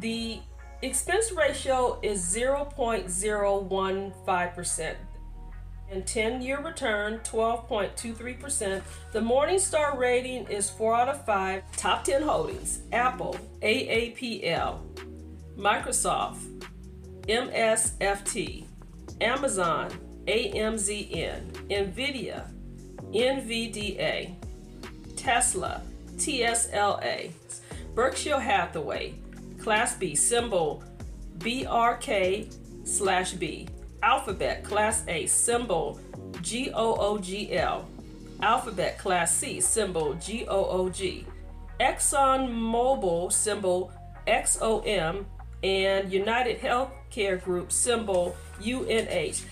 The expense ratio is 0.015%. And 10 year return, 12.23%. The Morningstar rating is 4 out of 5. Top 10 holdings Apple, AAPL, Microsoft, MSFT, Amazon, AMZN, NVIDIA, NVDA, Tesla, TSLA, Berkshire Hathaway, Class B, symbol BRK slash B, Alphabet, Class A, symbol GOOGL, Alphabet, Class C, symbol GOOG, Exxon Mobil, symbol XOM, and United Healthcare Group, symbol UNH.